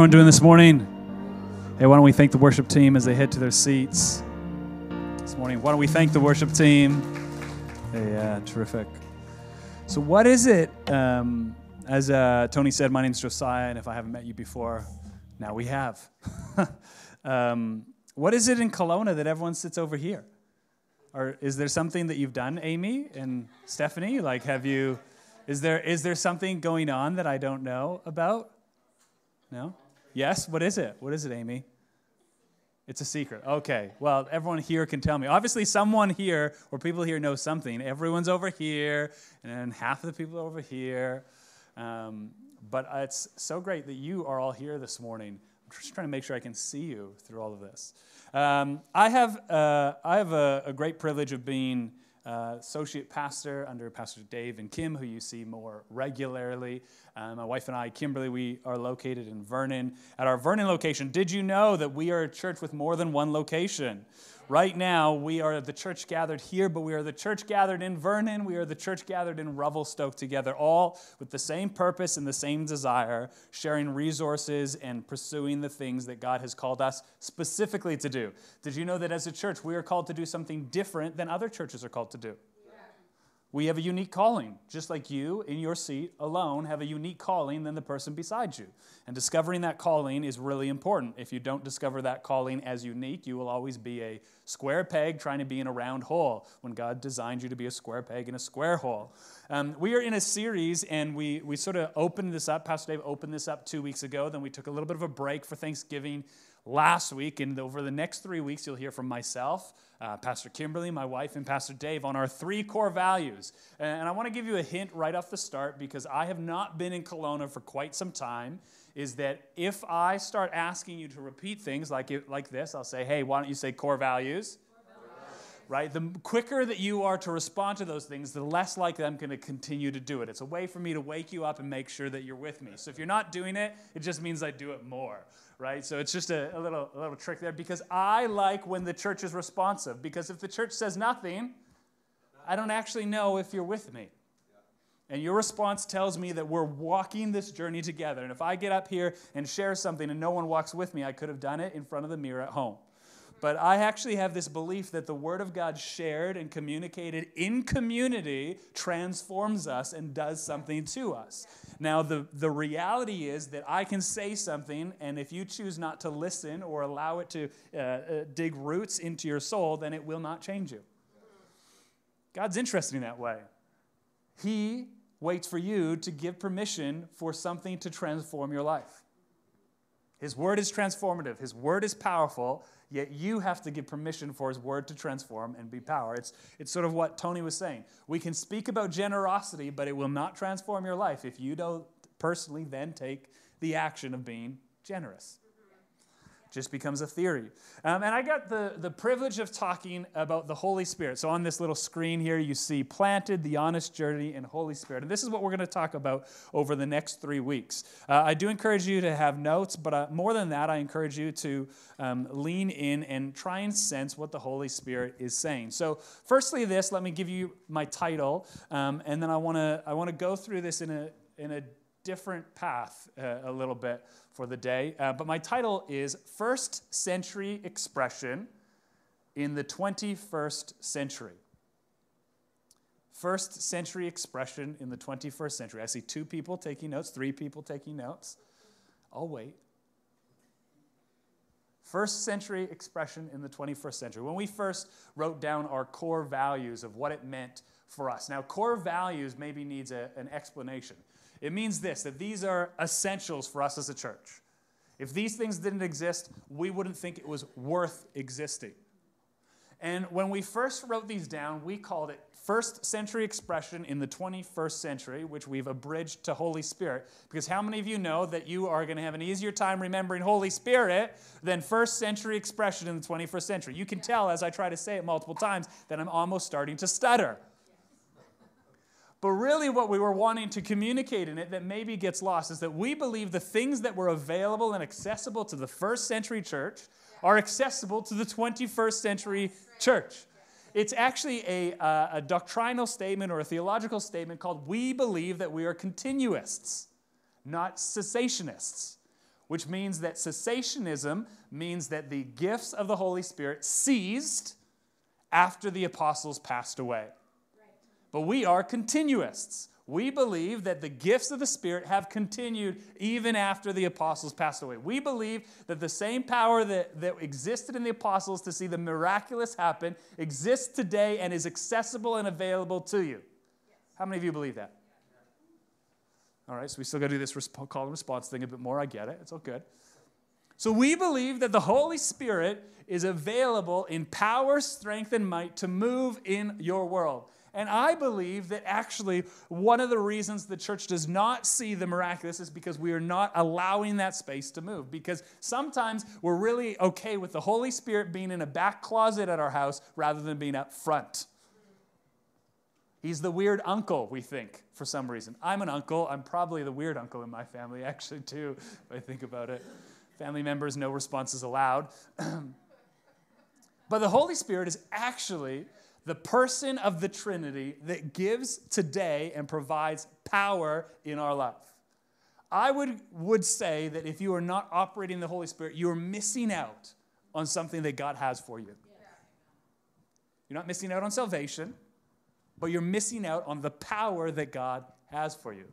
everyone doing this morning? Hey, why don't we thank the worship team as they head to their seats this morning? Why don't we thank the worship team? Hey, yeah, terrific. So, what is it? Um, as uh, Tony said, my name's Josiah, and if I haven't met you before, now we have. um, what is it in Kelowna that everyone sits over here? Or is there something that you've done, Amy and Stephanie? Like, have you? Is there is there something going on that I don't know about? No. Yes? What is it? What is it, Amy? It's a secret. Okay. Well, everyone here can tell me. Obviously, someone here or people here know something. Everyone's over here, and half of the people are over here. Um, but it's so great that you are all here this morning. I'm just trying to make sure I can see you through all of this. Um, I have, uh, I have a, a great privilege of being uh, associate pastor under Pastor Dave and Kim, who you see more regularly. Uh, my wife and I, Kimberly, we are located in Vernon. At our Vernon location, did you know that we are a church with more than one location? Right now, we are the church gathered here, but we are the church gathered in Vernon. We are the church gathered in Revelstoke together, all with the same purpose and the same desire, sharing resources and pursuing the things that God has called us specifically to do. Did you know that as a church, we are called to do something different than other churches are called to do? We have a unique calling, just like you in your seat alone have a unique calling than the person beside you. And discovering that calling is really important. If you don't discover that calling as unique, you will always be a square peg trying to be in a round hole when God designed you to be a square peg in a square hole. Um, we are in a series, and we, we sort of opened this up. Pastor Dave opened this up two weeks ago. Then we took a little bit of a break for Thanksgiving last week. And over the next three weeks, you'll hear from myself, uh, Pastor Kimberly, my wife, and Pastor Dave on our three core values. And I want to give you a hint right off the start because I have not been in Kelowna for quite some time. Is that if I start asking you to repeat things like, it, like this, I'll say, hey, why don't you say core values? right? The quicker that you are to respond to those things, the less likely I'm going to continue to do it. It's a way for me to wake you up and make sure that you're with me. So if you're not doing it, it just means I do it more, right? So it's just a, a little, a little trick there because I like when the church is responsive because if the church says nothing, I don't actually know if you're with me. And your response tells me that we're walking this journey together. And if I get up here and share something and no one walks with me, I could have done it in front of the mirror at home. But I actually have this belief that the Word of God shared and communicated in community transforms us and does something to us. Now, the, the reality is that I can say something, and if you choose not to listen or allow it to uh, uh, dig roots into your soul, then it will not change you. God's interesting that way. He waits for you to give permission for something to transform your life. His word is transformative, His word is powerful, yet you have to give permission for His word to transform and be power. It's, it's sort of what Tony was saying. We can speak about generosity, but it will not transform your life if you don't personally then take the action of being generous just becomes a theory. Um, and I got the, the privilege of talking about the Holy Spirit. So on this little screen here, you see planted, the honest journey, and Holy Spirit. And this is what we're going to talk about over the next three weeks. Uh, I do encourage you to have notes, but uh, more than that, I encourage you to um, lean in and try and sense what the Holy Spirit is saying. So, firstly, this, let me give you my title, um, and then I want to I want to go through this in a in a different path uh, a little bit for the day. Uh, but my title is First Century Expression in the 21st Century. First century expression in the 21st century. I see two people taking notes, three people taking notes. I'll wait. First century expression in the 21st century. When we first wrote down our core values of what it meant for us. Now, core values maybe needs a, an explanation. It means this that these are essentials for us as a church. If these things didn't exist, we wouldn't think it was worth existing. And when we first wrote these down, we called it first century expression in the 21st century, which we've abridged to Holy Spirit. Because how many of you know that you are going to have an easier time remembering Holy Spirit than first century expression in the 21st century? You can tell as I try to say it multiple times that I'm almost starting to stutter. But really, what we were wanting to communicate in it that maybe gets lost is that we believe the things that were available and accessible to the first century church are accessible to the 21st century church. It's actually a, uh, a doctrinal statement or a theological statement called We believe that we are continuists, not cessationists. which means that cessationism means that the gifts of the Holy Spirit ceased after the apostles passed away. But we are continuists. We believe that the gifts of the Spirit have continued even after the apostles passed away. We believe that the same power that, that existed in the apostles to see the miraculous happen exists today and is accessible and available to you. How many of you believe that? All right, so we still got to do this resp- call and response thing a bit more. I get it. It's all good. So we believe that the Holy Spirit is available in power, strength, and might to move in your world. And I believe that actually one of the reasons the church does not see the miraculous is because we are not allowing that space to move. Because sometimes we're really okay with the Holy Spirit being in a back closet at our house rather than being up front. He's the weird uncle, we think, for some reason. I'm an uncle. I'm probably the weird uncle in my family, actually, too, if I think about it. Family members, no responses allowed. but the Holy Spirit is actually the person of the Trinity that gives today and provides power in our life. I would, would say that if you are not operating the Holy Spirit, you are missing out on something that God has for you. You're not missing out on salvation but you're missing out on the power that God has for you.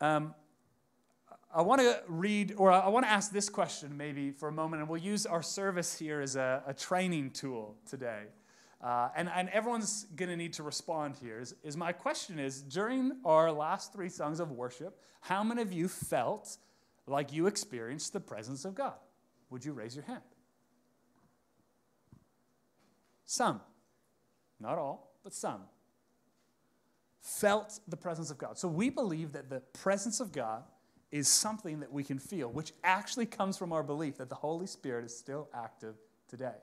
Um, I want to read, or I want to ask this question maybe for a moment, and we'll use our service here as a, a training tool today. Uh, and, and everyone's going to need to respond here. Is, is my question is during our last three songs of worship, how many of you felt like you experienced the presence of God? Would you raise your hand? Some. Not all, but some. Felt the presence of God. So we believe that the presence of God is something that we can feel, which actually comes from our belief that the Holy Spirit is still active today.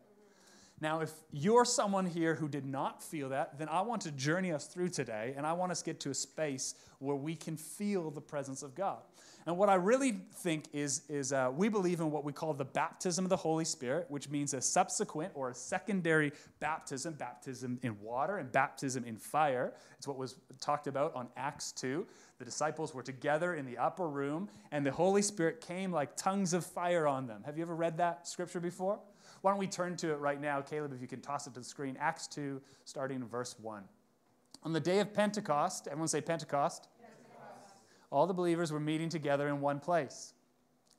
Now, if you're someone here who did not feel that, then I want to journey us through today, and I want us to get to a space where we can feel the presence of God. And what I really think is, is uh, we believe in what we call the baptism of the Holy Spirit, which means a subsequent or a secondary baptism, baptism in water and baptism in fire. It's what was talked about on Acts 2. The disciples were together in the upper room, and the Holy Spirit came like tongues of fire on them. Have you ever read that scripture before? Why don't we turn to it right now? Caleb, if you can toss it to the screen. Acts 2, starting in verse 1. On the day of Pentecost, everyone say Pentecost all the believers were meeting together in one place.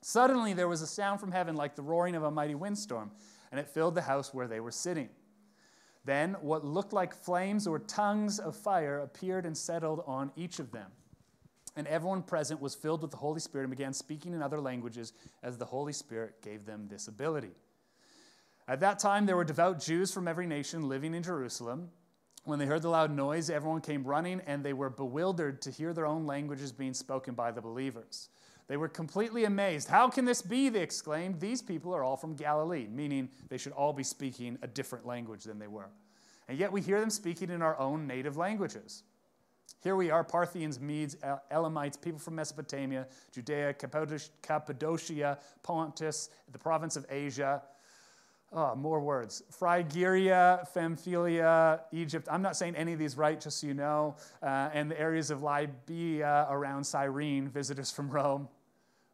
Suddenly there was a sound from heaven like the roaring of a mighty windstorm, and it filled the house where they were sitting. Then what looked like flames or tongues of fire appeared and settled on each of them. And everyone present was filled with the Holy Spirit and began speaking in other languages as the Holy Spirit gave them this ability. At that time, there were devout Jews from every nation living in Jerusalem. When they heard the loud noise, everyone came running, and they were bewildered to hear their own languages being spoken by the believers. They were completely amazed. How can this be? They exclaimed. These people are all from Galilee, meaning they should all be speaking a different language than they were. And yet we hear them speaking in our own native languages. Here we are Parthians, Medes, Elamites, people from Mesopotamia, Judea, Cappadocia, Pontus, the province of Asia Oh, more words. Phrygia, Pamphylia, Egypt. I'm not saying any of these right, just so you know. Uh, and the areas of Libya around Cyrene, visitors from Rome.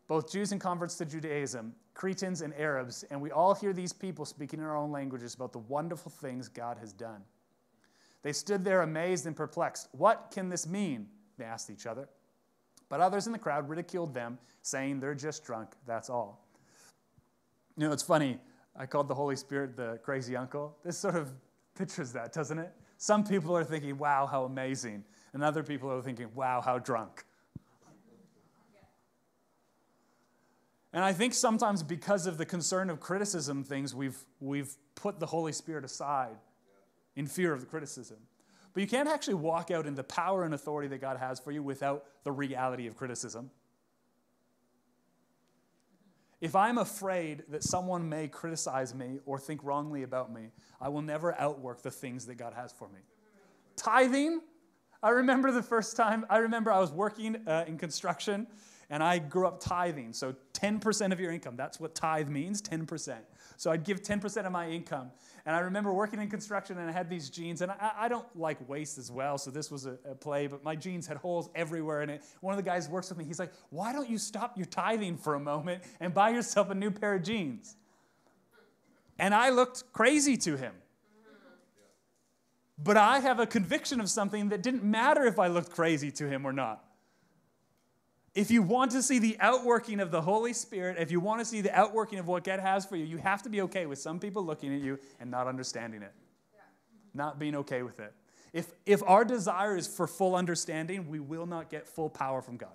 Both Jews and converts to Judaism, Cretans and Arabs. And we all hear these people speaking in our own languages about the wonderful things God has done. They stood there amazed and perplexed. What can this mean? They asked each other. But others in the crowd ridiculed them, saying, They're just drunk, that's all. You know, it's funny. I called the Holy Spirit the crazy uncle. This sort of pictures that, doesn't it? Some people are thinking, wow, how amazing. And other people are thinking, wow, how drunk. And I think sometimes because of the concern of criticism things, we've, we've put the Holy Spirit aside in fear of the criticism. But you can't actually walk out in the power and authority that God has for you without the reality of criticism. If I'm afraid that someone may criticize me or think wrongly about me, I will never outwork the things that God has for me. Tithing, I remember the first time, I remember I was working uh, in construction And I grew up tithing. So 10% of your income, that's what tithe means 10%. So I'd give 10% of my income. And I remember working in construction and I had these jeans, and I, I don't like waste as well, so this was a, a, play, but my jeans had holes everywhere in it. One of the guys works with me. He's like, Why don't you stop your tithing for a moment and buy yourself a new pair of jeans? And I looked crazy to him. But I have a conviction of something that didn't matter if I looked crazy to him or not. If you want to see the outworking of the Holy Spirit, if you want to see the outworking of what God has for you, you have to be okay with some people looking at you and not understanding it, yeah. not being okay with it. If, if our desire is for full understanding, we will not get full power from God.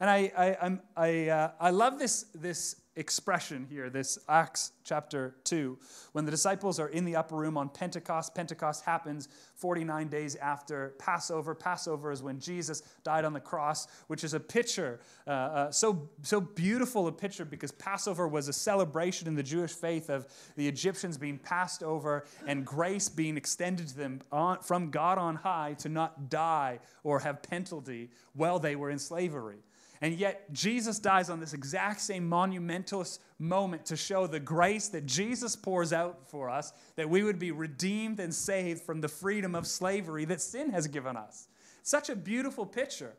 And I, I, I, uh, I love this, this expression here, this Acts chapter 2, when the disciples are in the upper room on Pentecost. Pentecost happens 49 days after Passover. Passover is when Jesus died on the cross, which is a picture, uh, uh, so, so beautiful a picture because Passover was a celebration in the Jewish faith of the Egyptians being passed over and grace being extended to them on, from God on high to not die or have penalty while they were in slavery. And yet, Jesus dies on this exact same monumental moment to show the grace that Jesus pours out for us, that we would be redeemed and saved from the freedom of slavery that sin has given us. Such a beautiful picture.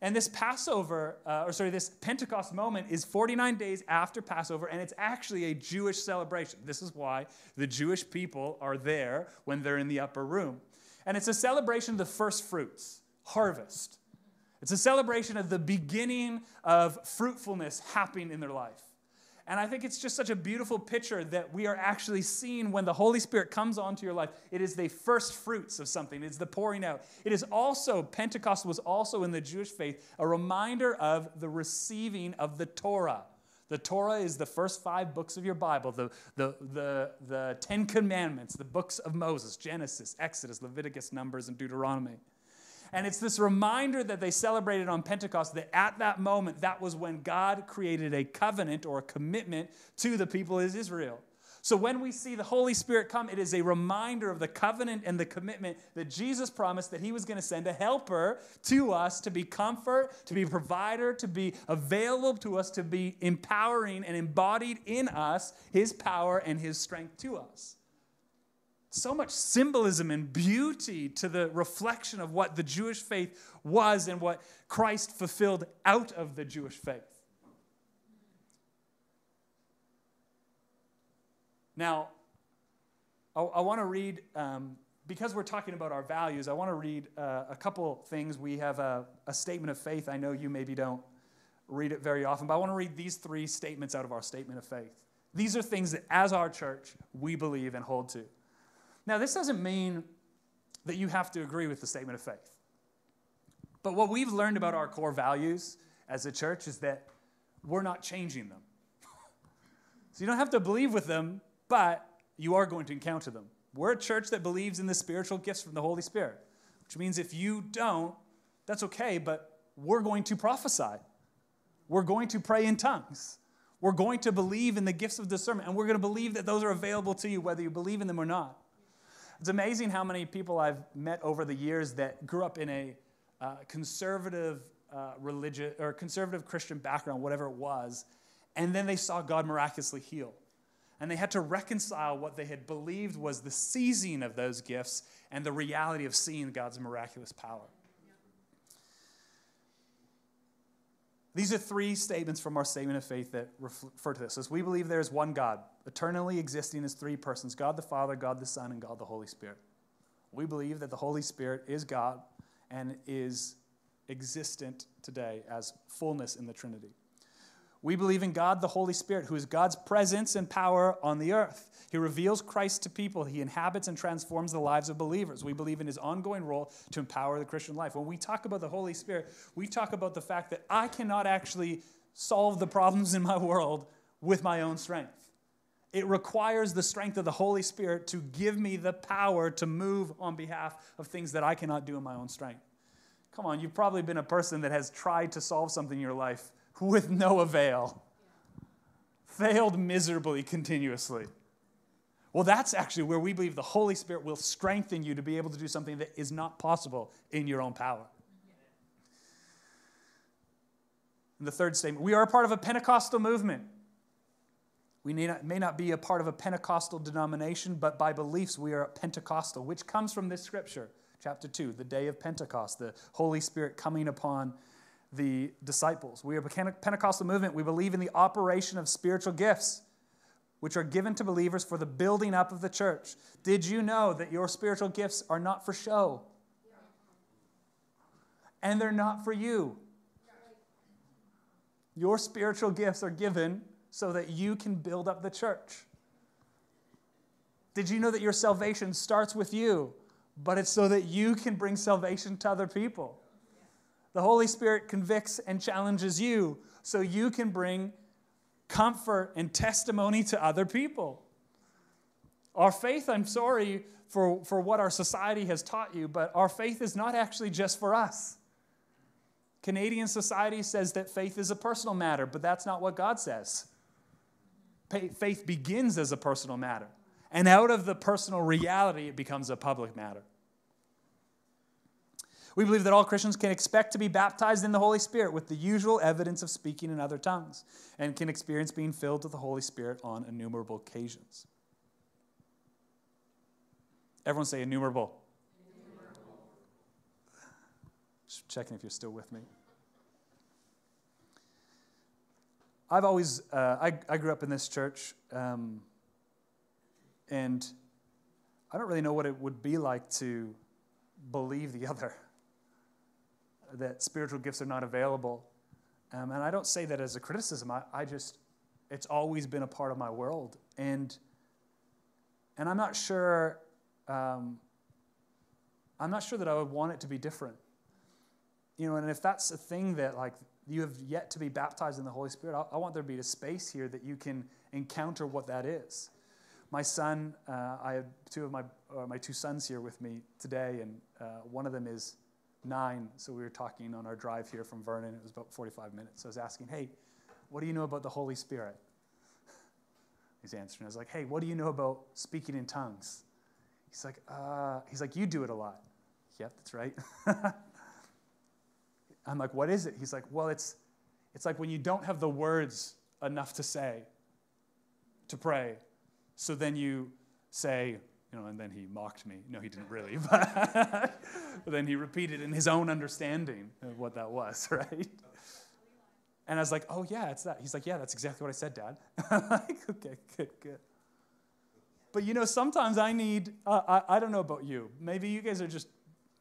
And this Passover, uh, or sorry, this Pentecost moment is 49 days after Passover, and it's actually a Jewish celebration. This is why the Jewish people are there when they're in the upper room. And it's a celebration of the first fruits, harvest. It's a celebration of the beginning of fruitfulness happening in their life. And I think it's just such a beautiful picture that we are actually seeing when the Holy Spirit comes onto your life. It is the first fruits of something, it's the pouring out. It is also, Pentecost was also in the Jewish faith, a reminder of the receiving of the Torah. The Torah is the first five books of your Bible, the, the, the, the Ten Commandments, the books of Moses Genesis, Exodus, Leviticus, Numbers, and Deuteronomy. And it's this reminder that they celebrated on Pentecost that at that moment, that was when God created a covenant or a commitment to the people of Israel. So when we see the Holy Spirit come, it is a reminder of the covenant and the commitment that Jesus promised that he was going to send a helper to us to be comfort, to be provider, to be available to us, to be empowering and embodied in us his power and his strength to us so much symbolism and beauty to the reflection of what the Jewish faith was and what Christ fulfilled out of the Jewish faith. Now, I, I want to read, um, because we're talking about our values, I want to read uh, a couple things. We have a, a statement of faith. I know you maybe don't read it very often, but I want to read these three statements out of our statement of faith. These are things that, as our church, we believe and hold to. Now, this doesn't mean that you have to agree with the statement of faith. But what we've learned about our core values as a church is that we're not changing them. so you don't have to believe with them, but you are going to encounter them. We're a church that believes in the spiritual gifts from the Holy Spirit, which means if you don't, that's okay, but we're going to prophesy. We're going to pray in tongues. We're going to believe in the gifts of discernment, and we're going to believe that those are available to you whether you believe in them or not. It's amazing how many people I've met over the years that grew up in a uh, conservative uh, religious or conservative Christian background, whatever it was, and then they saw God miraculously heal. And they had to reconcile what they had believed was the seizing of those gifts and the reality of seeing God's miraculous power. These are three statements from our statement of faith that refer to this. As we believe there is one God, eternally existing as three persons God the Father, God the Son, and God the Holy Spirit. We believe that the Holy Spirit is God and is existent today as fullness in the Trinity. We believe in God, the Holy Spirit, who is God's presence and power on the earth. He reveals Christ to people. He inhabits and transforms the lives of believers. We believe in his ongoing role to empower the Christian life. When we talk about the Holy Spirit, we talk about the fact that I cannot actually solve the problems in my world with my own strength. It requires the strength of the Holy Spirit to give me the power to move on behalf of things that I cannot do in my own strength. Come on, you've probably been a person that has tried to solve something in your life with no avail, failed miserably continuously. Well, that's actually where we believe the Holy Spirit will strengthen you to be able to do something that is not possible in your own power. And the third statement we are a part of a Pentecostal movement. We may not, may not be a part of a Pentecostal denomination, but by beliefs we are Pentecostal, which comes from this scripture, chapter 2, the day of Pentecost, the Holy Spirit coming upon the disciples. We are a Pentecostal movement. We believe in the operation of spiritual gifts, which are given to believers for the building up of the church. Did you know that your spiritual gifts are not for show? And they're not for you. Your spiritual gifts are given so that you can build up the church. Did you know that your salvation starts with you, but it's so that you can bring salvation to other people? The Holy Spirit convicts and challenges you so you can bring comfort and testimony to other people. Our faith, I'm sorry for, for what our society has taught you, but our faith is not actually just for us. Canadian society says that faith is a personal matter, but that's not what God says faith begins as a personal matter. And out of the personal reality, it becomes a public matter. We believe that all Christians can expect to be baptized in the Holy Spirit with the usual evidence of speaking in other tongues and can experience being filled with the Holy Spirit on innumerable occasions. Everyone say innumerable. innumerable. Just checking if you're still with me. I've always, uh, I, I grew up in this church, um, and I don't really know what it would be like to believe the other, that spiritual gifts are not available. Um, and I don't say that as a criticism, I, I just, it's always been a part of my world. And, and I'm not sure, um, I'm not sure that I would want it to be different. You know, and if that's a thing that like you have yet to be baptized in the Holy Spirit, I, I want there to be a space here that you can encounter what that is. My son, uh, I have two of my, uh, my two sons here with me today, and uh, one of them is nine. So we were talking on our drive here from Vernon. It was about 45 minutes. So I was asking, hey, what do you know about the Holy Spirit? He's answering. I was like, hey, what do you know about speaking in tongues? He's like, uh, he's like, you do it a lot. Yep, that's right. I'm like, what is it? He's like, well, it's, it's like when you don't have the words enough to say to pray. So then you say, you know, and then he mocked me. No, he didn't really, but, but then he repeated in his own understanding of what that was, right? And I was like, oh, yeah, it's that. He's like, yeah, that's exactly what I said, Dad. I'm like, okay, good, good. But you know, sometimes I need, uh, I, I don't know about you. Maybe you guys are just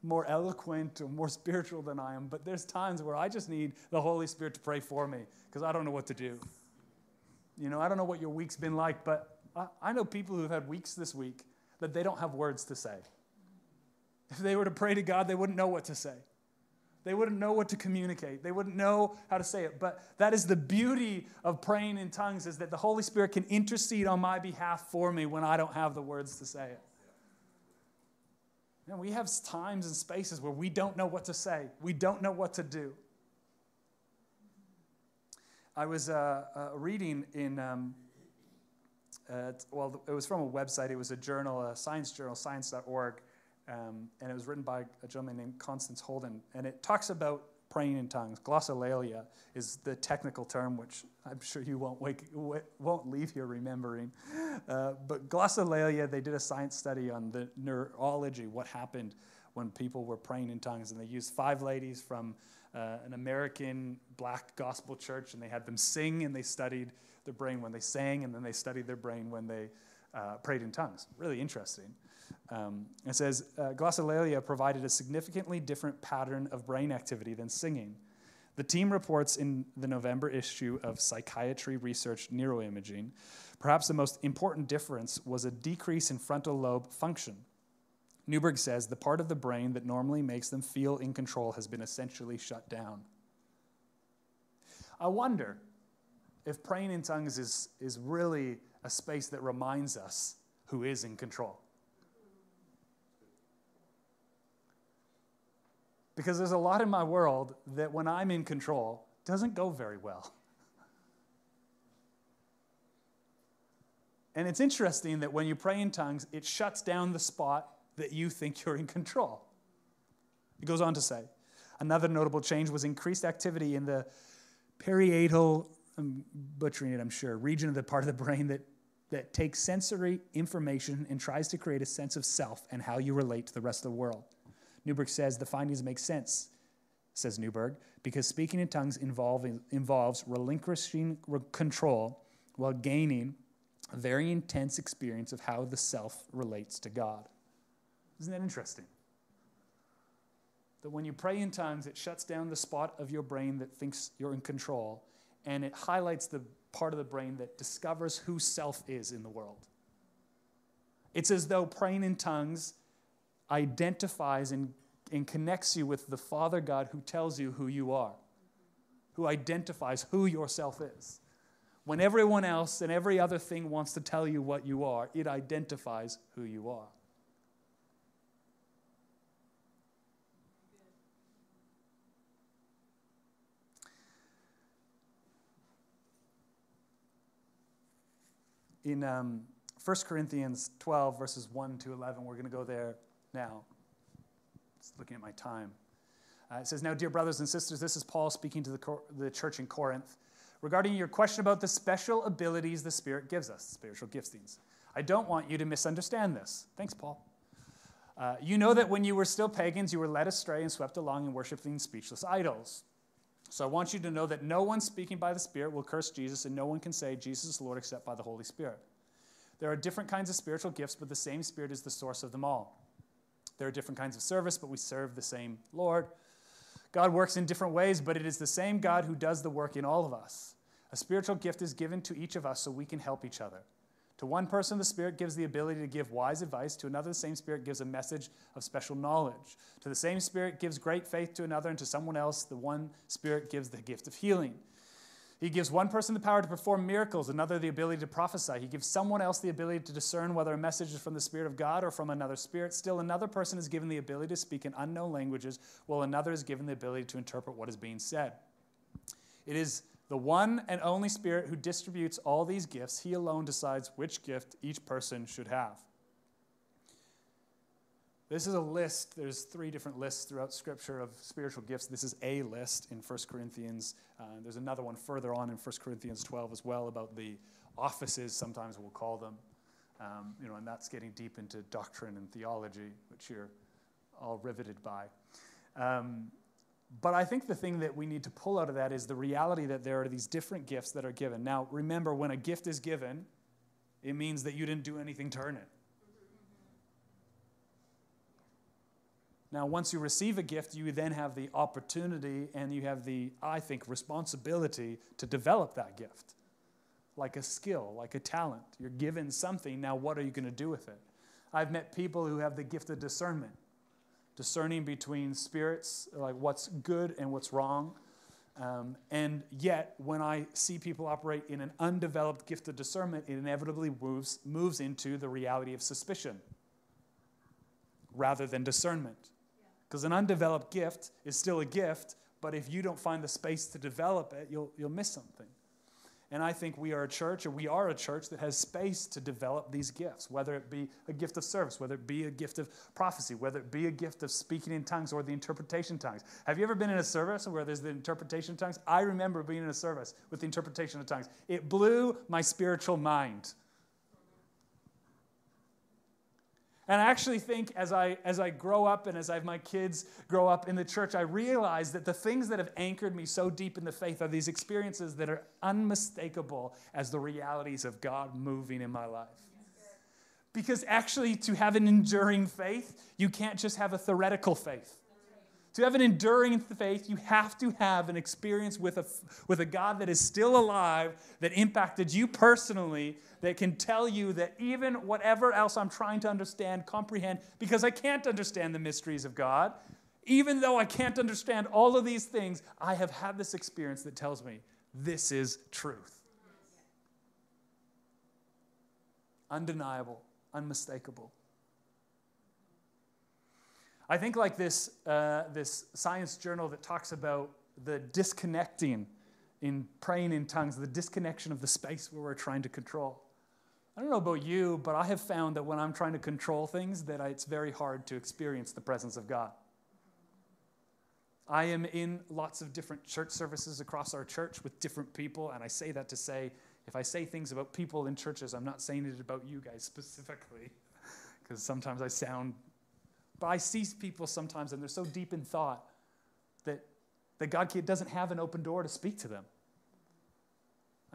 more eloquent or more spiritual than I am, but there's times where I just need the Holy Spirit to pray for me because I don't know what to do. You know, I don't know what your week's been like, but I, I know people who've had weeks this week that they don't have words to say. If they were to pray to God, they wouldn't know what to say. They wouldn't know what to communicate. They wouldn't know how to say it. But that is the beauty of praying in tongues is that the Holy Spirit can intercede on my behalf for me when I don't have the words to say it. And we have times and spaces where we don't know what to say, we don't know what to do. I was uh, uh, reading in, um, uh, well, it was from a website, it was a journal, a science journal, science.org, um, and it was written by a gentleman named Constance Holden. And it talks about praying in tongues. Glossolalia is the technical term, which I'm sure you won't, wake, won't leave here remembering. Uh, but glossolalia, they did a science study on the neurology, what happened when people were praying in tongues. And they used five ladies from uh, an American black gospel church, and they had them sing, and they studied their brain when they sang, and then they studied their brain when they uh, prayed in tongues. Really interesting. Um, it says uh, glossolalia provided a significantly different pattern of brain activity than singing. The team reports in the November issue of Psychiatry Research Neuroimaging, perhaps the most important difference was a decrease in frontal lobe function. Newberg says the part of the brain that normally makes them feel in control has been essentially shut down. I wonder if praying in tongues is, is really a space that reminds us who is in control. Because there's a lot in my world that when I'm in control doesn't go very well. And it's interesting that when you pray in tongues, it shuts down the spot that you think you're in control. It goes on to say another notable change was increased activity in the parietal, I'm butchering it, I'm sure, region of the part of the brain that, that takes sensory information and tries to create a sense of self and how you relate to the rest of the world. Newberg says the findings make sense, says Newberg, because speaking in tongues involving, involves relinquishing control while gaining a very intense experience of how the self relates to God. Isn't that interesting? That when you pray in tongues, it shuts down the spot of your brain that thinks you're in control, and it highlights the part of the brain that discovers who self is in the world. It's as though praying in tongues identifies and, and connects you with the Father God who tells you who you are, who identifies who yourself is. When everyone else and every other thing wants to tell you what you are, it identifies who you are. In um, 1 Corinthians 12, verses 1 to 11, we're going to go there now. Just looking at my time. Uh, it says, Now, dear brothers and sisters, this is Paul speaking to the, cor- the church in Corinth regarding your question about the special abilities the Spirit gives us, spiritual giftings. I don't want you to misunderstand this. Thanks, Paul. Uh, you know that when you were still pagans, you were led astray and swept along in worshiping speechless idols. So I want you to know that no one speaking by the Spirit will curse Jesus, and no one can say Jesus is Lord except by the Holy Spirit. There are different kinds of spiritual gifts, but the same Spirit is the source of them all. There are different kinds of service, but we serve the same Lord. God works in different ways, but it is the same God who does the work in all of us. A spiritual gift is given to each of us so we can help each other. To one person, the Spirit gives the ability to give wise advice. To another, the same Spirit gives a message of special knowledge. To the same Spirit gives great faith to another, and to someone else, the one Spirit gives the gift of healing. He gives one person the power to perform miracles, another the ability to prophesy. He gives someone else the ability to discern whether a message is from the Spirit of God or from another spirit. Still, another person is given the ability to speak in unknown languages, while another is given the ability to interpret what is being said. It is the one and only Spirit who distributes all these gifts. He alone decides which gift each person should have. This is a list. There's three different lists throughout Scripture of spiritual gifts. This is a list in 1 Corinthians. Uh, there's another one further on in 1 Corinthians 12 as well about the offices, sometimes we'll call them. Um, you know, and that's getting deep into doctrine and theology, which you're all riveted by. Um, but I think the thing that we need to pull out of that is the reality that there are these different gifts that are given. Now, remember, when a gift is given, it means that you didn't do anything to earn it. Now, once you receive a gift, you then have the opportunity and you have the, I think, responsibility to develop that gift like a skill, like a talent. You're given something. Now, what are you going to do with it? I've met people who have the gift of discernment, discerning between spirits, like what's good and what's wrong. Um, and yet, when I see people operate in an undeveloped gift of discernment, it inevitably moves, moves into the reality of suspicion rather than discernment. Because an undeveloped gift is still a gift, but if you don't find the space to develop it, you'll, you'll miss something. And I think we are a church, or we are a church that has space to develop these gifts, whether it be a gift of service, whether it be a gift of prophecy, whether it be a gift of speaking in tongues or the interpretation tongues. Have you ever been in a service where there's the interpretation of tongues? I remember being in a service with the interpretation of tongues. It blew my spiritual mind. And I actually think as I, as I grow up and as I have my kids grow up in the church, I realize that the things that have anchored me so deep in the faith are these experiences that are unmistakable as the realities of God moving in my life. Because actually, to have an enduring faith, you can't just have a theoretical faith. To have an enduring faith, you have to have an experience with a, with a God that is still alive, that impacted you personally, that can tell you that even whatever else I'm trying to understand, comprehend, because I can't understand the mysteries of God, even though I can't understand all of these things, I have had this experience that tells me this is truth. Undeniable, unmistakable. I think like this, uh, this science journal that talks about the disconnecting in praying in tongues, the disconnection of the space where we're trying to control. I don't know about you, but I have found that when I'm trying to control things, that I, it's very hard to experience the presence of God. I am in lots of different church services across our church with different people, and I say that to say if I say things about people in churches, I'm not saying it about you guys specifically, because sometimes I sound, but I see people sometimes and they're so deep in thought that, that God doesn't have an open door to speak to them.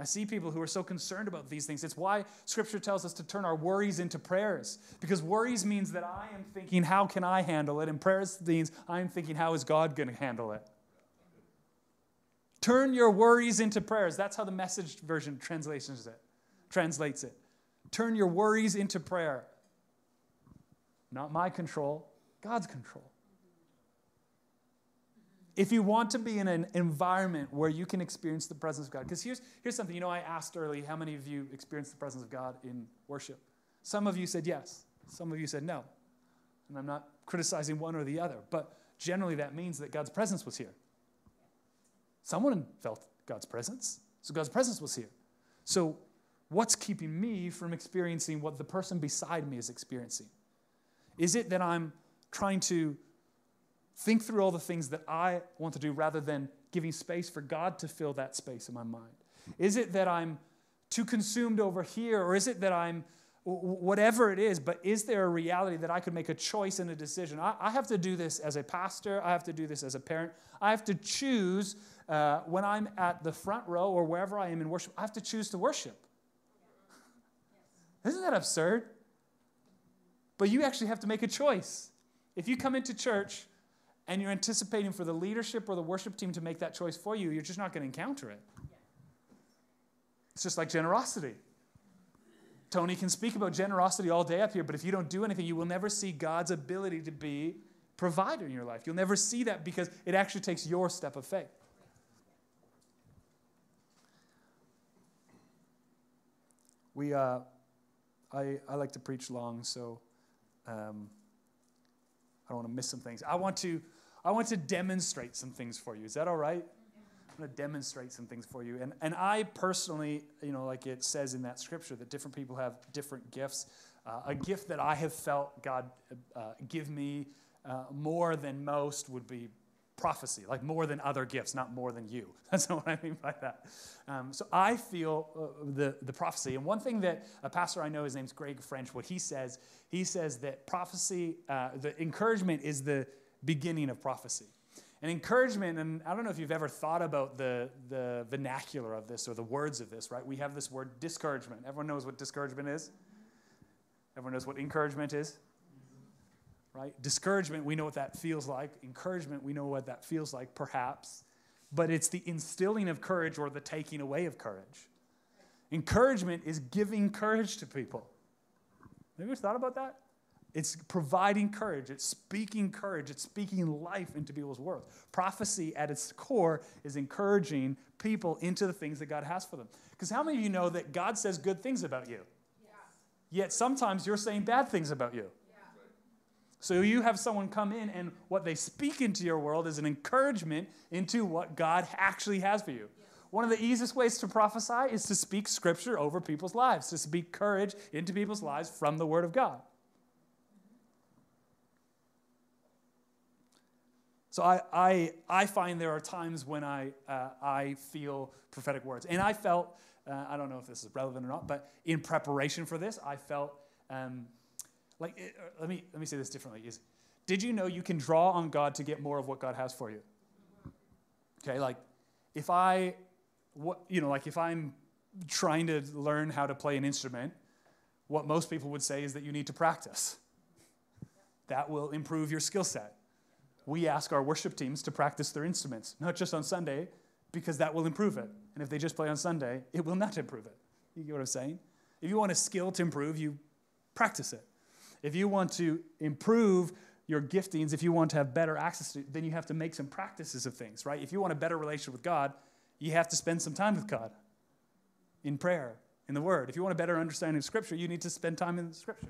I see people who are so concerned about these things. It's why Scripture tells us to turn our worries into prayers. Because worries means that I am thinking, how can I handle it? And prayers means I'm thinking, how is God going to handle it? Turn your worries into prayers. That's how the message version translates it. Translates it. Turn your worries into prayer. Not my control, God's control. If you want to be in an environment where you can experience the presence of God, because here's, here's something, you know, I asked early how many of you experienced the presence of God in worship? Some of you said yes, some of you said no. And I'm not criticizing one or the other, but generally that means that God's presence was here. Someone felt God's presence. So God's presence was here. So, what's keeping me from experiencing what the person beside me is experiencing? Is it that I'm trying to think through all the things that I want to do rather than giving space for God to fill that space in my mind? Is it that I'm too consumed over here, or is it that I'm whatever it is, but is there a reality that I could make a choice and a decision? I, I, have to do this as a pastor, I have to do this as a parent. I have to choose uh, when I'm at the front row or wherever I am in worship, I have to choose to worship. Isn't that absurd? But you actually have to make a choice. If you come into church and you're anticipating for the leadership or the worship team to make that choice for you, you're just not going to encounter it. It's just like generosity. Tony can speak about generosity all day up here, but if you don't do anything, you will never see God's ability to be provider in your life. You'll never see that because it actually takes your step of faith. We, uh, I, I like to preach long, so um, I don't want to miss some things. I want to, I want to demonstrate some things for you. Is that all right? I'm going to demonstrate some things for you. And, and I personally, you know, like it says in that scripture, that different people have different gifts. Uh, a gift that I have felt God uh, give me uh, more than most would be prophecy, like more than other gifts, not more than you. That's what I mean by that. Um, so I feel uh, the, the prophecy. And one thing that a pastor I know, his name's Greg French, what he says, he says that prophecy, uh, the encouragement is the beginning of prophecy. And encouragement, and I don't know if you've ever thought about the, the vernacular of this or the words of this, right? We have this word discouragement. Everyone knows what discouragement is? Everyone knows what encouragement is? Right? Discouragement, we know what that feels like. Encouragement, we know what that feels like, perhaps. But it's the instilling of courage or the taking away of courage. Encouragement is giving courage to people. Have you ever thought about that? It's providing courage, it's speaking courage, it's speaking life into people's world. Prophecy at its core is encouraging people into the things that God has for them. Because how many of you know that God says good things about you? Yeah. Yet sometimes you're saying bad things about you. So you have someone come in, and what they speak into your world is an encouragement into what God actually has for you. One of the easiest ways to prophesy is to speak scripture over people's lives, to speak courage into people's lives from the Word of God. So I, I, I find there are times when I, uh, I feel prophetic words. And I felt, uh, I don't know if this is relevant or not, but in preparation for this, I felt um, like, it, uh, let, me, let me say this differently. Is, did you know you can draw on God to get more of what God has for you? Okay, like if I, what, you know, like if I'm trying to learn how to play an instrument, what most people would say is that you need to practice. That will improve your skill set. We ask our worship teams to practice their instruments, not just on Sunday, because that will improve it. And if they just play on Sunday, it will not improve it. You get what I'm saying? If you want a skill to improve, you practice it. If you want to improve your giftings, if you want to have better access to, then you have to make some practices of things, right? If you want a better relationship with God, you have to spend some time with God in prayer, in the Word. If you want a better understanding of Scripture, you need to spend time in Scripture.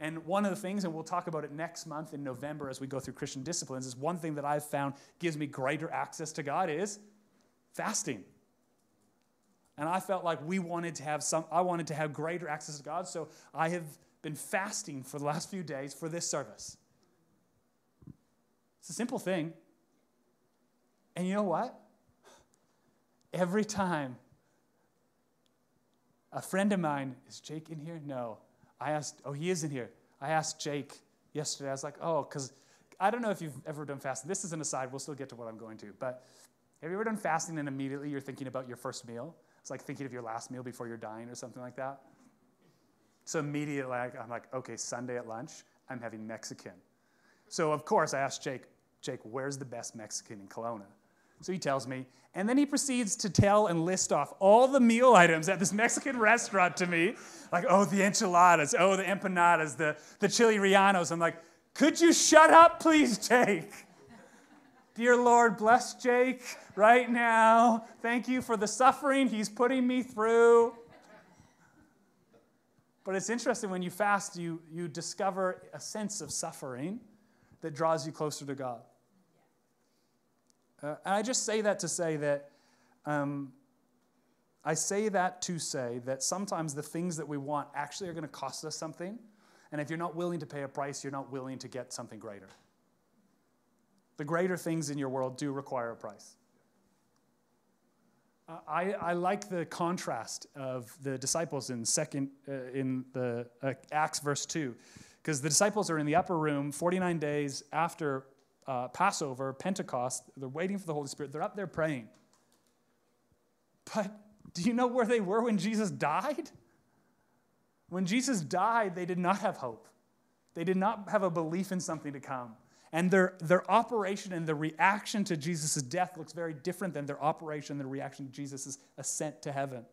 And one of the things, and we'll talk about it next month in November as we go through Christian disciplines, is one thing that I've found gives me greater access to God is fasting. And I felt like we wanted to have some, I wanted to have greater access to God, so I have been fasting for the last few days for this service. It's a simple thing. And you know what? Every time a friend of mine, is Jake in here? No. I asked, oh, he is in here. I asked Jake yesterday. I was like, oh, because I don't know if you've ever done fasting. This is an aside. We'll still get to what I'm going to. But have you ever done fasting and immediately you're thinking about your first meal? It's like thinking of your last meal before you're dying or something like that. So immediately, I'm like, okay, Sunday at lunch, I'm having Mexican. So of course, I asked Jake, Jake, where's the best Mexican in Kelowna? So he tells me, and then he proceeds to tell and list off all the meal items at this Mexican restaurant to me, like, oh, the enchiladas, oh, the empanadas, the, the chili rellenos. I'm like, could you shut up, please, Jake? Dear Lord, bless Jake right now. Thank you for the suffering he's putting me through. But it's interesting when you fast, you, you discover a sense of suffering that draws you closer to God. Uh, and I just say that to say that um, I say that to say that sometimes the things that we want actually are going to cost us something. And if you're not willing to pay a price, you're not willing to get something greater. The greater things in your world do require a price. I, I like the contrast of the disciples in second uh, in the uh, Acts verse two, because the disciples are in the upper room 49 days after uh, Passover, Pentecost, they're waiting for the Holy Spirit. They're up there praying. But do you know where they were when Jesus died? When Jesus died, they did not have hope. They did not have a belief in something to come. And their, their operation and the reaction to Jesus' death looks very different than their operation and the reaction to Jesus' ascent to heaven.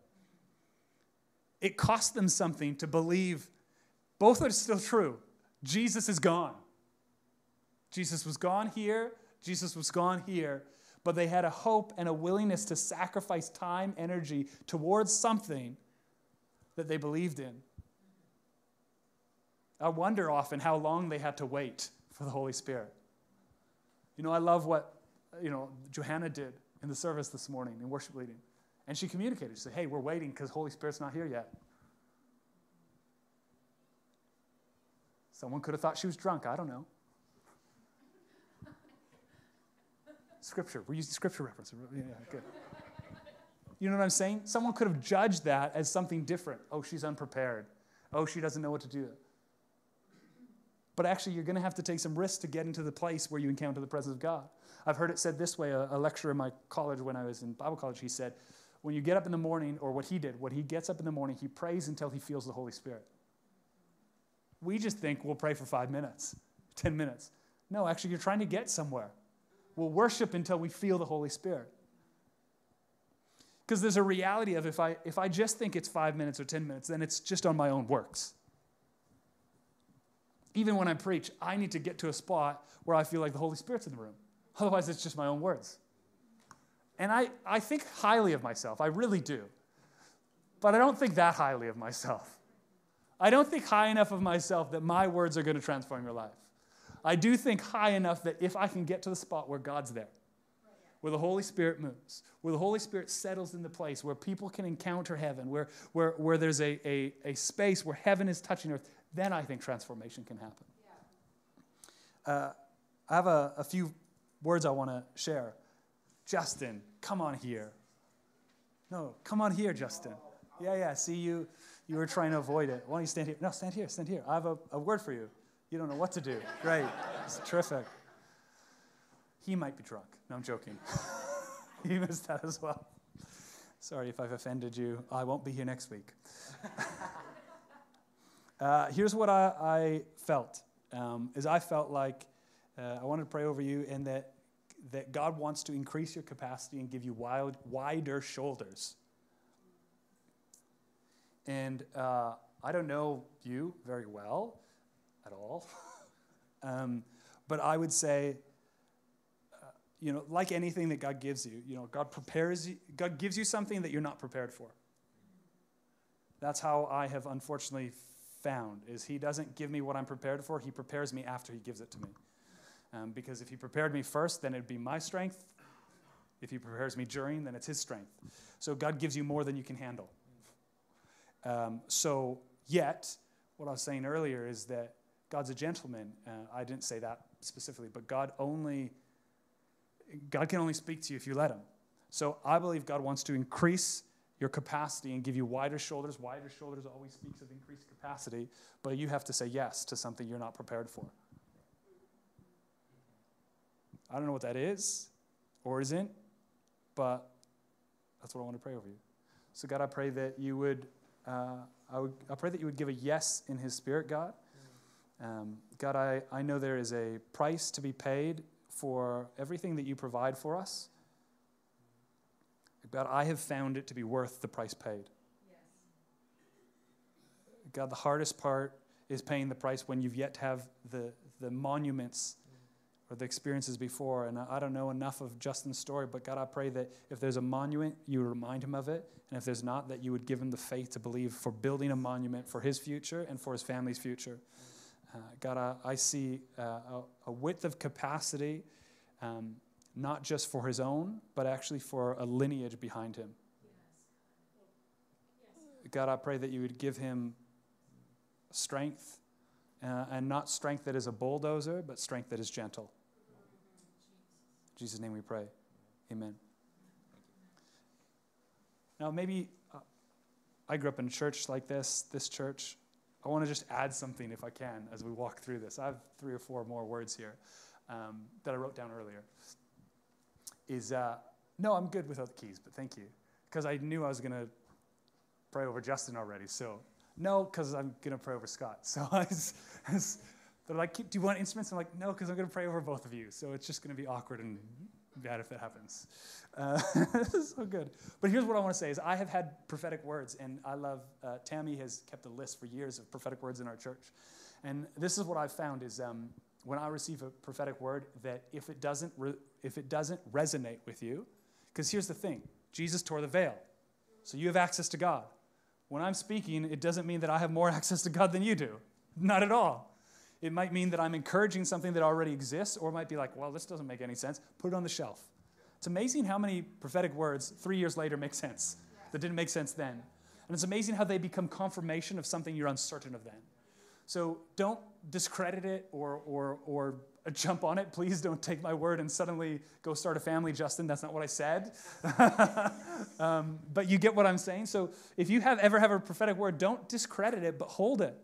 It cost them something to believe both are still true. Jesus is gone. Jesus was gone here, Jesus was gone here, but they had a hope and a willingness to sacrifice time, energy towards something that they believed in. I wonder often how long they had to wait for the Holy Spirit. You know, I love what, you know, Johanna did in the service this morning in worship leading. And she communicated. She said, hey, we're waiting because Holy Spirit's not here yet. Someone could have thought she was drunk. I don't know. Scripture. We're using scripture reference. Yeah, good. You know what I'm saying? Someone could have judged that as something different. Oh, she's unprepared. Oh, she doesn't know what to do. But actually, you're going to have to take some risks to get into the place where you encounter the presence of God. I've heard it said this way a, a lecturer in my college, when I was in Bible college, he said, when you get up in the morning, or what he did, when he gets up in the morning, he prays until he feels the Holy Spirit. We just think we'll pray for five minutes, 10 minutes. No, actually, you're trying to get somewhere. We'll worship until we feel the Holy Spirit. Because there's a reality of if I, if I just think it's five minutes or 10 minutes, then it's just on my own works. Even when I preach, I need to get to a spot where I feel like the Holy Spirit's in the room. Otherwise, it's just my own words. And I, I think highly of myself. I really do. But I don't think that highly of myself. I don't think high enough of myself that my words are going to transform your life. I do think high enough that if I can get to the spot where God's there, where the Holy Spirit moves, where the Holy Spirit settles in the place, where people can encounter heaven, where, where, where there's a, a, a space where heaven is touching earth, then I think transformation can happen. Yeah. Uh, I have a, a few words I want to share. Justin, come on here. No, come on here, Justin. Yeah, yeah, see you. You were trying to avoid it. Why don't you stand here? No, stand here, stand here. I have a, a word for you. You don't know what to do. Great. It's terrific. He might be drunk. No, I'm joking. he missed that as well. Sorry if I've offended you. I won't be here next week. uh, here's what I, I felt. Um, is I felt like uh, I wanted to pray over you and that, that God wants to increase your capacity and give you wild, wider shoulders. And uh, I don't know you very well, at all. um, but I would say, uh, you know, like anything that God gives you, you know, God prepares you, God gives you something that you're not prepared for. That's how I have unfortunately found is he doesn't give me what I'm prepared for, he prepares me after he gives it to me. Um, because if he prepared me first, then it'd be my strength. If he prepares me during, then it's his strength. So God gives you more than you can handle. Um, so, yet, what I was saying earlier is that God's a gentleman. Uh, I didn't say that specifically, but God only God can only speak to you if you let Him. So I believe God wants to increase your capacity and give you wider shoulders. Wider shoulders always speaks of increased capacity, but you have to say yes to something you're not prepared for. I don't know what that is or isn't, but that's what I want to pray over you. So, God, I pray that you would, uh, I, would I pray that you would give a yes in His Spirit, God. Um, God, I, I know there is a price to be paid for everything that you provide for us. God, I have found it to be worth the price paid. Yes. God, the hardest part is paying the price when you've yet to have the, the monuments or the experiences before. And I don't know enough of Justin's story, but God, I pray that if there's a monument, you remind him of it. And if there's not, that you would give him the faith to believe for building a monument for his future and for his family's future. Uh, God, I, I see uh, a, a, width of capacity, um, not just for his own, but actually for a lineage behind him. God, I pray that you would give him strength, uh, and not strength that is a bulldozer, but strength that is gentle. In Jesus' name we pray. Amen. Now, maybe uh, I grew up in a church like this, this church. I want to just add something, if I can, as we walk through this. I have three or four more words here um, that I wrote down earlier. Is uh, no, I'm good without the keys, but thank you. Because I knew I was going to pray over Justin already. So, no, because I'm going to pray over Scott. So, I was, I was, they're like, Do you want instruments? I'm like, No, because I'm going to pray over both of you. So, it's just going to be awkward and bad if it happens. Uh, this is so good. But here's what I want to say is I have had prophetic words, and I love, uh, Tammy has kept a list for years of prophetic words in our church. And this is what I've found is um, when I receive a prophetic word, that if it doesn't, re- if it doesn't resonate with you, because here's the thing Jesus tore the veil. So you have access to God. When I'm speaking, it doesn't mean that I have more access to God than you do. Not at all. It might mean that I'm encouraging something that already exists, or it might be like, well, this doesn't make any sense. Put it on the shelf. It's amazing how many prophetic words three years later make sense that didn't make sense then. And it's amazing how they become confirmation of something you're uncertain of then. So don't discredit it or, or, or jump on it. Please don't take my word and suddenly go start a family, Justin. That's not what I said. um, but you get what I'm saying. So if you have ever have a prophetic word, don't discredit it, but hold it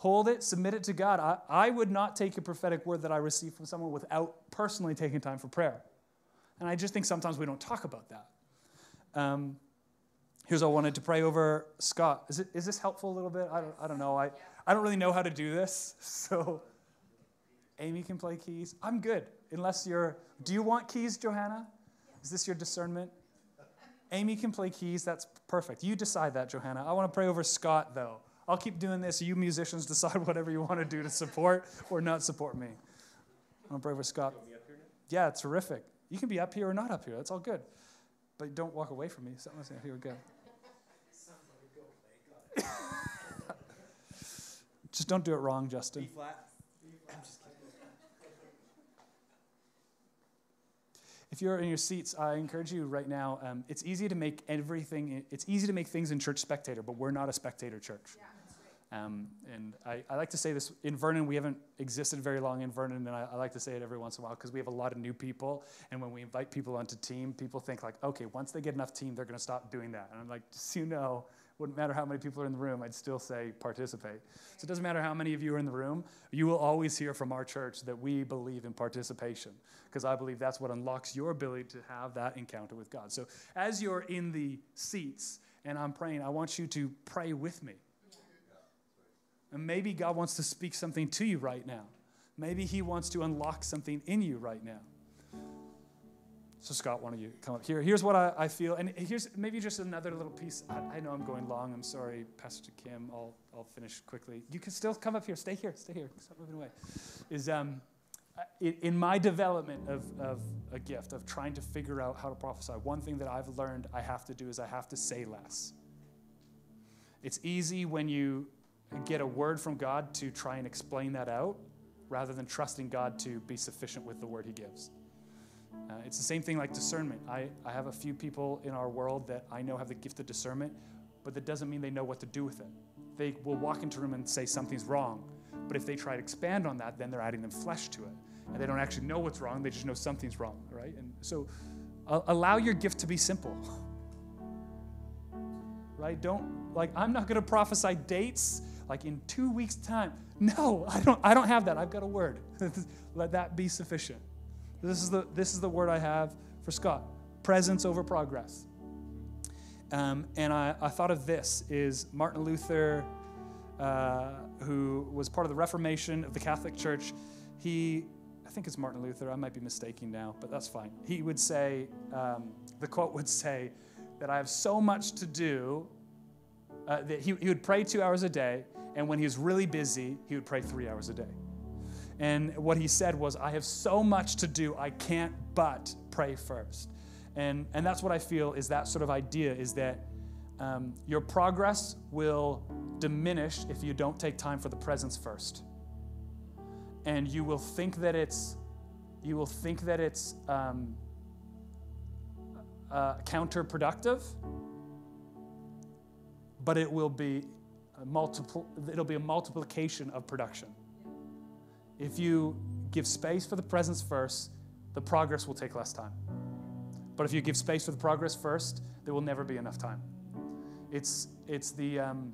hold it, submit it to God. I, I would not take a prophetic word that I receive from someone without personally taking time for prayer. And I just think sometimes we don't talk about that. Um, here's what I wanted to pray over Scott. Is, it, is this helpful a little bit? I don't, I don't know. I, I don't really know how to do this. So Amy can play keys. I'm good, unless you're. Do you want keys, Johanna? Is this your discernment? Amy can play keys. That's perfect. You decide that, Johanna. I want to pray over Scott, though. I'll keep doing this. You musicians decide whatever you want to do to support or not support me. I'm going to pray for Scott. Yeah, terrific. You can be up here or not up here. That's all good. But don't walk away from me. Something like here we go. Just don't do it wrong, Justin. If you're in your seats, I encourage you right now. Um, it's easy to make everything. It's easy to make things in church spectator, but we're not a spectator church. Yeah. Um, and I, I, like to say this in Vernon, we haven't existed very long in Vernon, and I, I like to say it every once in a while because we have a lot of new people. And when we invite people onto team, people think like, okay, once they get enough team, they're going to stop doing that. And I'm like, just so you know, wouldn't matter how many people are in the room, I'd still say participate. So it doesn't matter how many of you are in the room, you will always hear from our church that we believe in participation because I believe that's what unlocks your ability to have that encounter with God. So as you're in the seats and I'm praying, I want you to pray with me. And maybe God wants to speak something to you right now. Maybe He wants to unlock something in you right now. So, Scott, why don't you come up here? Here's what I, I feel, and here's maybe just another little piece. I, I, know I'm going long. I'm sorry, Pastor Kim. I'll, I'll finish quickly. You can still come up here. Stay here. Stay here. Stop moving away. Is um, in my development of, of a gift, of trying to figure out how to prophesy, one thing that I've learned I have to do is I have to say less. It's easy when you get a word from God to try and explain that out rather than trusting God to be sufficient with the word he gives. Uh, it's the same thing like discernment. I, I have a few people in our world that I know have the gift of discernment, but that doesn't mean they know what to do with it. They will walk into a room and say something's wrong, but if they try to expand on that, then they're adding them flesh to it. and they don't actually know what's wrong, they just know something's wrong, right? And so uh, allow your gift to be simple. right? Don't like I'm not going to prophesy dates like in 2 weeks time. No, I don't I don't have that. I've got a word. Let that be sufficient. This is the this is the word I have for Scott. Presence over progress. Um, and I, I thought of this is Martin Luther, uh, who was part of the Reformation of the Catholic Church. He, I think it's Martin Luther, I might be mistaking now, but that's fine. He would say, um, the quote would say, that I have so much to do uh, that he, he would pray two hours a day, and when he was really busy, he would pray three hours a day. And what he said was, I have so much to do, I can't but pray first. And, and that's what I feel is that sort of idea is that um, your progress will diminish if you don't take time for the presence first. And you will think that it's, you will think that it's um, uh, counterproductive, but it will be multiple, it'll be a multiplication of production. If you give space for the presence first, the progress will take less time. But if you give space for the progress first, there will never be enough time. It's, it's, the, um,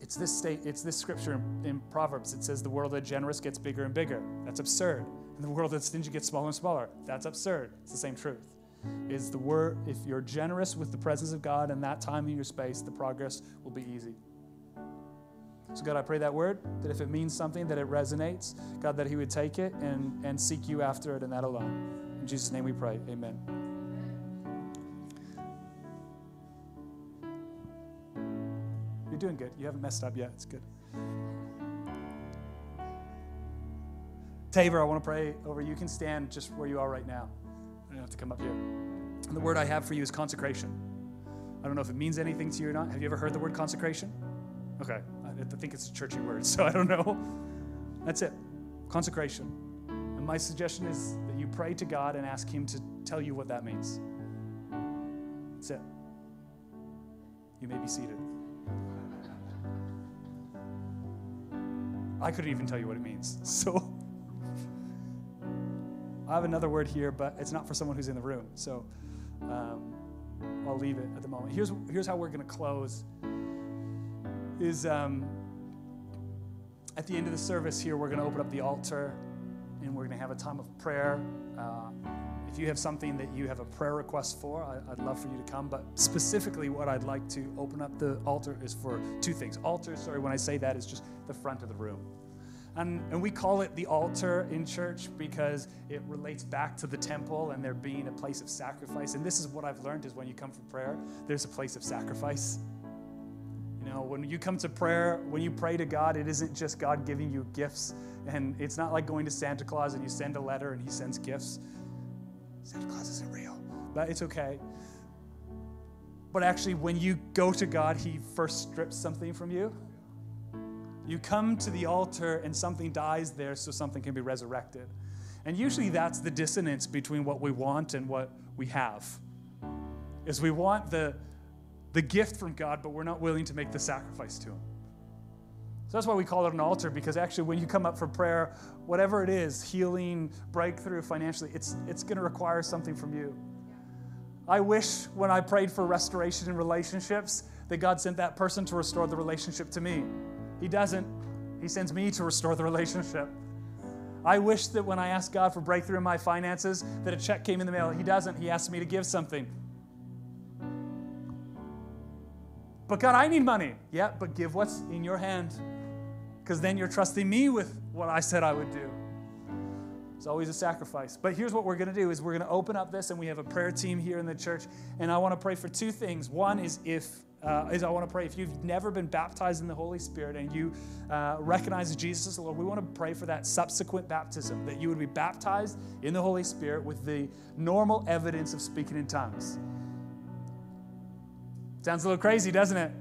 it's, this state, it's this scripture in, in Proverbs. It says, The world that generous gets bigger and bigger. That's absurd. And the world that's stingy gets smaller and smaller. That's absurd. It's the same truth. Is the word, if you're generous with the presence of God and that time in your space, the progress will be easy. So, God, I pray that word, that if it means something, that it resonates. God, that He would take it and, and seek you after it and that alone. In Jesus' name we pray. Amen. You're doing good. You haven't messed up yet. It's good. Tabor, I want to pray over you. You can stand just where you are right now. You don't have to come up here. And the word I have for you is consecration. I don't know if it means anything to you or not. Have you ever heard the word consecration? Okay. I think it's a churchy word, so I don't know. That's it. Consecration. And my suggestion is that you pray to God and ask Him to tell you what that means. That's it. You may be seated. I couldn't even tell you what it means. So I have another word here, but it's not for someone who's in the room. So um, I'll leave it at the moment. Here's, here's how we're going to close is um, at the end of the service here, we're going to open up the altar and we're going to have a time of prayer. Uh, if you have something that you have a prayer request for, I, would love for you to come. But specifically, what I'd like to open up the altar is for two things. Altar, sorry, when I say that, is just the front of the room. And, and we call it the altar in church because it relates back to the temple and there being a place of sacrifice. And this is what I've learned is when you come for prayer, there's a place of sacrifice. You know, when you come to prayer, when you pray to God, it isn't just God giving you gifts. And it's not like going to Santa Claus and you send a letter and he sends gifts. Santa Claus isn't real, but it's okay. But actually, when you go to God, he first strips something from you. You come to the altar and something dies there so something can be resurrected. And usually that's the dissonance between what we want and what we have. Is we want the the gift from God, but we're not willing to make the sacrifice to Him. So that's why we call it an altar, because actually, when you come up for prayer, whatever it is healing, breakthrough, financially it's, it's going to require something from you. I wish when I prayed for restoration in relationships that God sent that person to restore the relationship to me. He doesn't, He sends me to restore the relationship. I wish that when I ask God for breakthrough in my finances, that a check came in the mail. He doesn't. He asks me to give something. But God, I need money. Yeah, but give what's in your hand. Because then you're trusting me with what I said I would do. It's always a sacrifice. But here's what we're going to do is we're going to open up this and we have a prayer team here in the church and I want to pray for two things. One is if uh, is I want to pray if you've never been baptized in the Holy Spirit and you uh, recognize Jesus as the Lord, we want to pray for that subsequent baptism, that you would be baptized in the Holy Spirit with the normal evidence of speaking in tongues. Sounds a little crazy, doesn't it?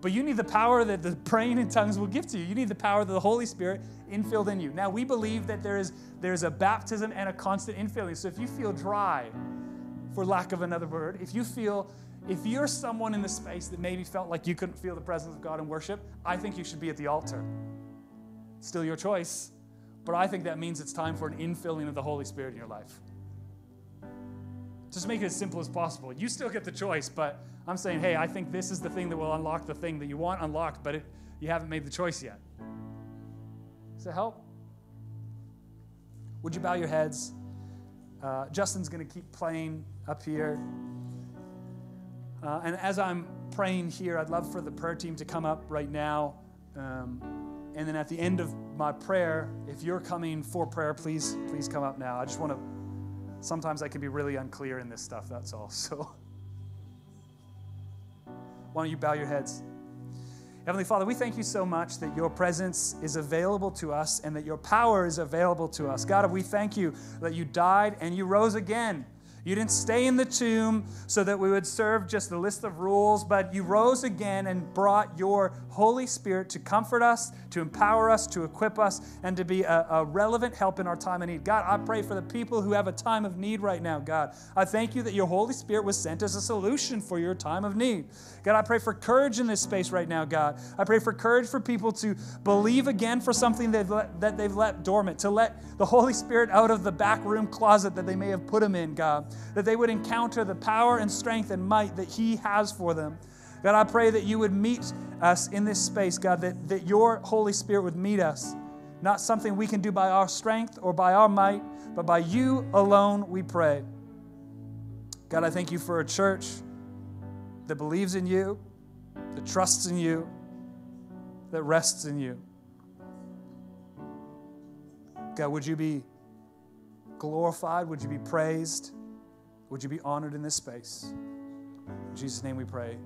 But you need the power that the praying in tongues will give to you. You need the power that the Holy Spirit infilled in you. Now, we believe that there is there's a baptism and a constant infilling. So if you feel dry, for lack of another word, if you feel if you're someone in the space that maybe felt like you couldn't feel the presence of God in worship, I think you should be at the altar. Still your choice. but I think that means it's time for an infilling of the Holy Spirit in your life. Just make it as simple as possible. You still get the choice, but I'm saying, hey, I think this is the thing that will unlock the thing that you want unlocked, but it, you haven't made the choice yet. Does that help? Would you bow your heads? Uh, Justin's going to keep playing up here. Uh, and as I'm praying here, I'd love for the prayer team to come up right now. Um, and then at the end of my prayer, if you're coming for prayer, please, please come up now. I just want to Sometimes I can be really unclear in this stuff, that's all. So, why don't you bow your heads? Heavenly Father, we thank you so much that your presence is available to us and that your power is available to us. God, we thank you that you died and you rose again you didn't stay in the tomb so that we would serve just a list of rules, but you rose again and brought your Holy Spirit to comfort us, to empower us, to equip us, and to be a, a, relevant help in our time of need. God, I pray for the people who have a time of need right now, God. I thank you that your Holy Spirit was sent as a solution for your time of need. God, I pray for courage in this space right now, God. I pray for courage for people to believe again for something they've let, that they've let dormant, to let the Holy Spirit out of the back room closet that they may have put him in, God that they would encounter the power and strength and might that He has for them. God, I pray that you would meet us in this space, God, that, that your Holy Spirit would meet us. Not something we can do by our strength or by our might, but by you alone we pray. God, I thank you for a church that believes in you, that trusts in you, that rests in you. God, would you be glorified? Would you be praised? Would you be honored in this space? In Jesus' name we pray.